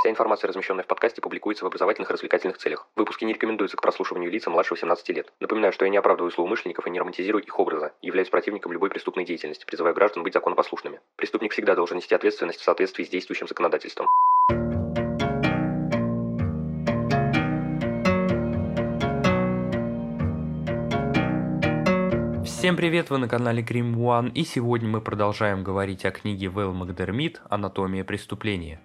Вся информация, размещенная в подкасте, публикуется в образовательных и развлекательных целях. Выпуски не рекомендуются к прослушиванию лица младше 18 лет. Напоминаю, что я не оправдываю злоумышленников и не романтизирую их образа, являюсь противником любой преступной деятельности, призываю граждан быть законопослушными. Преступник всегда должен нести ответственность в соответствии с действующим законодательством. Всем привет, вы на канале Крим One, и сегодня мы продолжаем говорить о книге Вэл Макдермит «Анатомия преступления».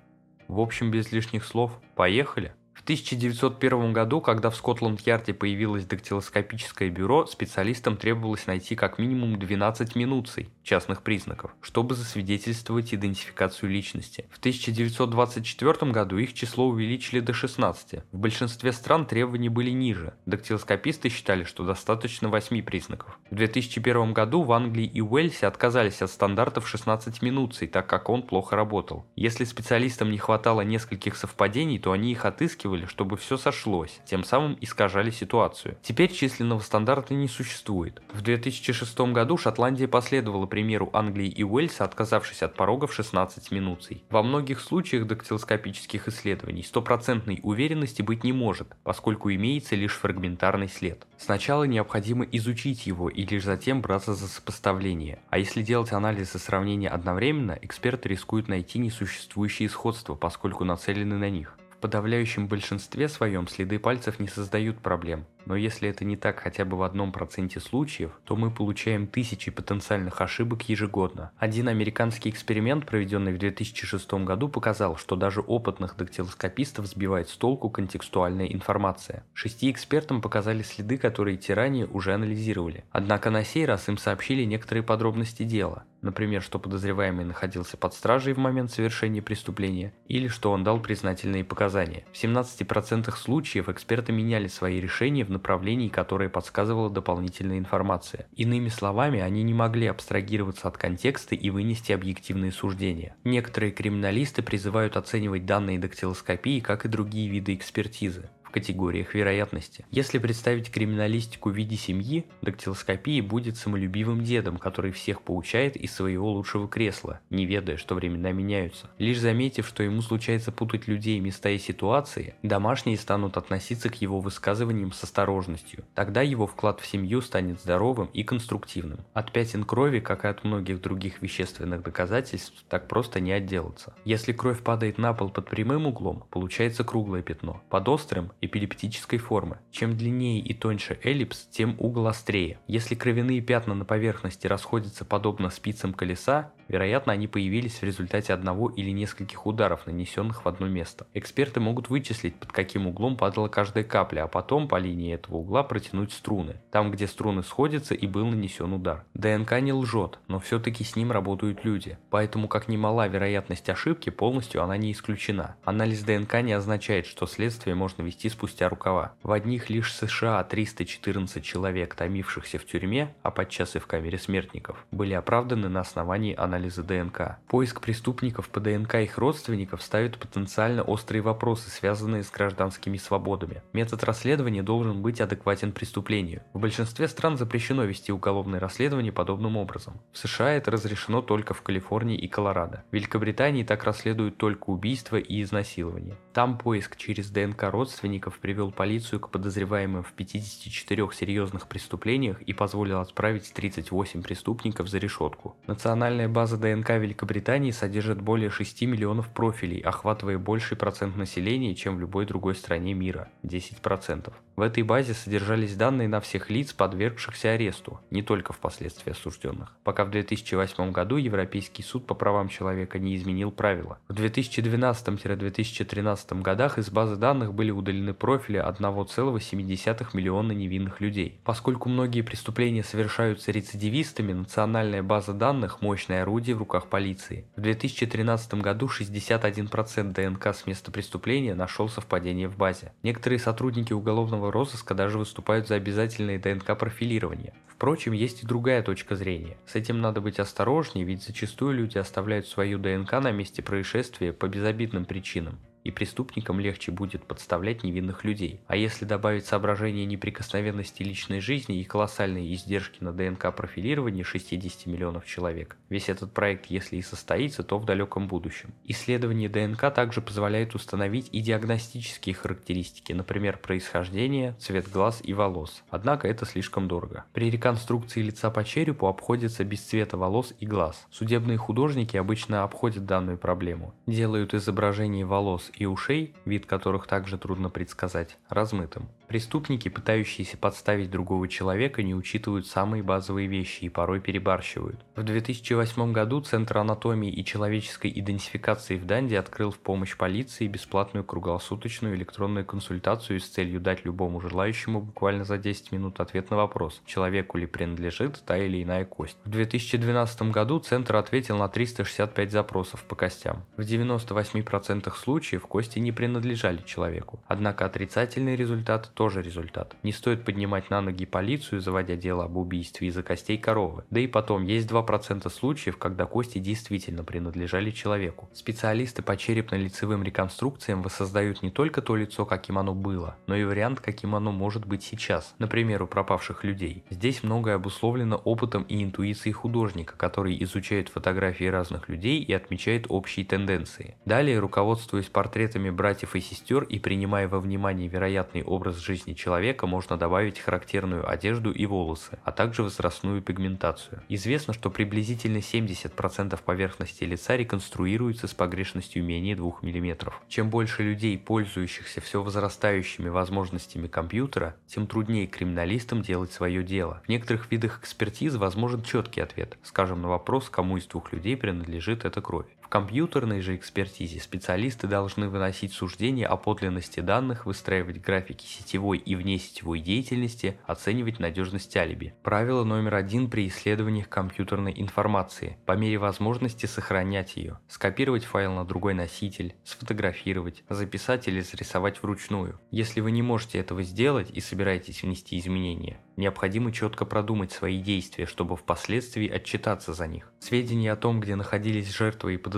В общем, без лишних слов, поехали! В 1901 году, когда в Скотланд-Ярде появилось дактилоскопическое бюро, специалистам требовалось найти как минимум 12 минуций частных признаков, чтобы засвидетельствовать идентификацию личности. В 1924 году их число увеличили до 16. В большинстве стран требования были ниже. Дактилоскописты считали, что достаточно 8 признаков. В 2001 году в Англии и Уэльсе отказались от стандартов 16 минуций, так как он плохо работал. Если специалистам не хватало нескольких совпадений, то они их отыскивали подчеркивали, чтобы все сошлось, тем самым искажали ситуацию. Теперь численного стандарта не существует. В 2006 году Шотландия последовала примеру Англии и Уэльса, отказавшись от порога в 16 минуций. Во многих случаях дактилоскопических исследований стопроцентной уверенности быть не может, поскольку имеется лишь фрагментарный след. Сначала необходимо изучить его и лишь затем браться за сопоставление. А если делать анализ и сравнение одновременно, эксперты рискуют найти несуществующие сходства, поскольку нацелены на них. Подавляющем большинстве своем следы пальцев не создают проблем, но если это не так хотя бы в одном проценте случаев, то мы получаем тысячи потенциальных ошибок ежегодно. Один американский эксперимент, проведенный в 2006 году, показал, что даже опытных дактилоскопистов сбивает с толку контекстуальная информация. Шести экспертам показали следы, которые те ранее уже анализировали. Однако на сей раз им сообщили некоторые подробности дела. Например, что подозреваемый находился под стражей в момент совершения преступления, или что он дал признательные показания. В 17% случаев эксперты меняли свои решения в направлений, которое подсказывала дополнительная информация. Иными словами, они не могли абстрагироваться от контекста и вынести объективные суждения. Некоторые криминалисты призывают оценивать данные дактилоскопии, как и другие виды экспертизы категориях вероятности. Если представить криминалистику в виде семьи, дактилоскопия будет самолюбивым дедом, который всех поучает из своего лучшего кресла, не ведая, что времена меняются. Лишь заметив, что ему случается путать людей, места и ситуации, домашние станут относиться к его высказываниям с осторожностью. Тогда его вклад в семью станет здоровым и конструктивным. От пятен крови, как и от многих других вещественных доказательств, так просто не отделаться. Если кровь падает на пол под прямым углом, получается круглое пятно. Под острым эпилептической формы. Чем длиннее и тоньше эллипс, тем угол острее. Если кровяные пятна на поверхности расходятся подобно спицам колеса, Вероятно, они появились в результате одного или нескольких ударов, нанесенных в одно место. Эксперты могут вычислить, под каким углом падала каждая капля, а потом по линии этого угла протянуть струны, там где струны сходятся и был нанесен удар. ДНК не лжет, но все-таки с ним работают люди, поэтому как немала вероятность ошибки, полностью она не исключена. Анализ ДНК не означает, что следствие можно вести спустя рукава. В одних лишь США 314 человек, томившихся в тюрьме, а подчас и в камере смертников, были оправданы на основании анализа анализа ДНК. Поиск преступников по ДНК их родственников ставит потенциально острые вопросы, связанные с гражданскими свободами. Метод расследования должен быть адекватен преступлению. В большинстве стран запрещено вести уголовное расследование подобным образом. В США это разрешено только в Калифорнии и Колорадо. В Великобритании так расследуют только убийства и изнасилования. Там поиск через ДНК родственников привел полицию к подозреваемым в 54 серьезных преступлениях и позволил отправить 38 преступников за решетку. Национальная база База ДНК Великобритании содержит более 6 миллионов профилей, охватывая больший процент населения, чем в любой другой стране мира – 10%. В этой базе содержались данные на всех лиц, подвергшихся аресту, не только впоследствии осужденных, пока в 2008 году Европейский суд по правам человека не изменил правила. В 2012-2013 годах из базы данных были удалены профили 1,7 миллиона невинных людей. Поскольку многие преступления совершаются рецидивистами, национальная база данных – мощное орудие в руках полиции. В 2013 году 61% ДНК с места преступления нашел совпадение в базе. Некоторые сотрудники уголовного розыска даже выступают за обязательное ДНК-профилирование. Впрочем, есть и другая точка зрения. С этим надо быть осторожнее, ведь зачастую люди оставляют свою ДНК на месте происшествия по безобидным причинам. И преступникам легче будет подставлять невинных людей. А если добавить соображение неприкосновенности личной жизни и колоссальные издержки на ДНК-профилирование 60 миллионов человек, весь этот проект, если и состоится, то в далеком будущем. Исследование ДНК также позволяет установить и диагностические характеристики, например, происхождение, цвет глаз и волос. Однако это слишком дорого. При реконструкции лица по черепу обходится без цвета волос и глаз. Судебные художники обычно обходят данную проблему. Делают изображение волос и ушей, вид которых также трудно предсказать, размытым. Преступники, пытающиеся подставить другого человека, не учитывают самые базовые вещи и порой перебарщивают. В 2008 году Центр анатомии и человеческой идентификации в Данди открыл в помощь полиции бесплатную круглосуточную электронную консультацию с целью дать любому желающему буквально за 10 минут ответ на вопрос, человеку ли принадлежит та или иная кость. В 2012 году Центр ответил на 365 запросов по костям. В 98% случаев кости не принадлежали человеку, однако отрицательный результат тоже результат. Не стоит поднимать на ноги полицию, заводя дело об убийстве из-за костей коровы. Да и потом, есть 2% случаев, когда кости действительно принадлежали человеку. Специалисты по черепно-лицевым реконструкциям воссоздают не только то лицо, каким оно было, но и вариант, каким оно может быть сейчас, например, у пропавших людей. Здесь многое обусловлено опытом и интуицией художника, который изучает фотографии разных людей и отмечает общие тенденции. Далее, руководствуясь портретами братьев и сестер и принимая во внимание вероятный образ жизни человека можно добавить характерную одежду и волосы, а также возрастную пигментацию. Известно, что приблизительно 70% поверхности лица реконструируется с погрешностью менее 2 мм. Чем больше людей, пользующихся все возрастающими возможностями компьютера, тем труднее криминалистам делать свое дело. В некоторых видах экспертизы возможен четкий ответ, скажем на вопрос, кому из двух людей принадлежит эта кровь. В компьютерной же экспертизе специалисты должны выносить суждения о подлинности данных, выстраивать графики сетевой и внесетевой деятельности, оценивать надежность алиби. Правило номер один при исследованиях компьютерной информации. По мере возможности сохранять ее. Скопировать файл на другой носитель, сфотографировать, записать или зарисовать вручную. Если вы не можете этого сделать и собираетесь внести изменения, необходимо четко продумать свои действия, чтобы впоследствии отчитаться за них. Сведения о том, где находились жертвы и подозреваемые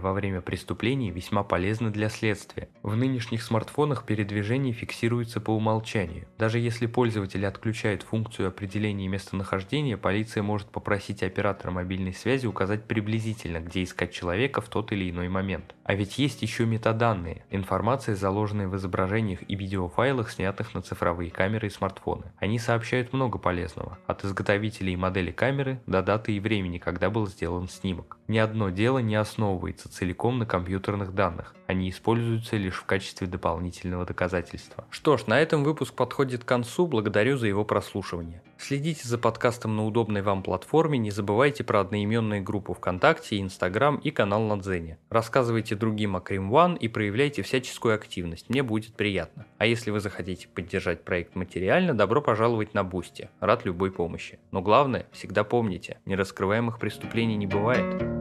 во время преступлений, весьма полезны для следствия. В нынешних смартфонах передвижение фиксируется по умолчанию. Даже если пользователи отключают функцию определения местонахождения, полиция может попросить оператора мобильной связи указать приблизительно, где искать человека в тот или иной момент. А ведь есть еще метаданные, информация, заложенная в изображениях и видеофайлах, снятых на цифровые камеры и смартфоны. Они сообщают много полезного, от изготовителей модели камеры до даты и времени, когда был сделан снимок. Ни одно дело не основывается целиком на компьютерных данных, они используются лишь в качестве дополнительного доказательства. Что ж, на этом выпуск подходит к концу, благодарю за его прослушивание. Следите за подкастом на удобной вам платформе, не забывайте про одноименные группы ВКонтакте, Инстаграм и канал на Дзене. Рассказывайте другим о Crime One и проявляйте всяческую активность, мне будет приятно. А если вы захотите поддержать проект материально, добро пожаловать на Бусти, рад любой помощи. Но главное, всегда помните, нераскрываемых преступлений не бывает.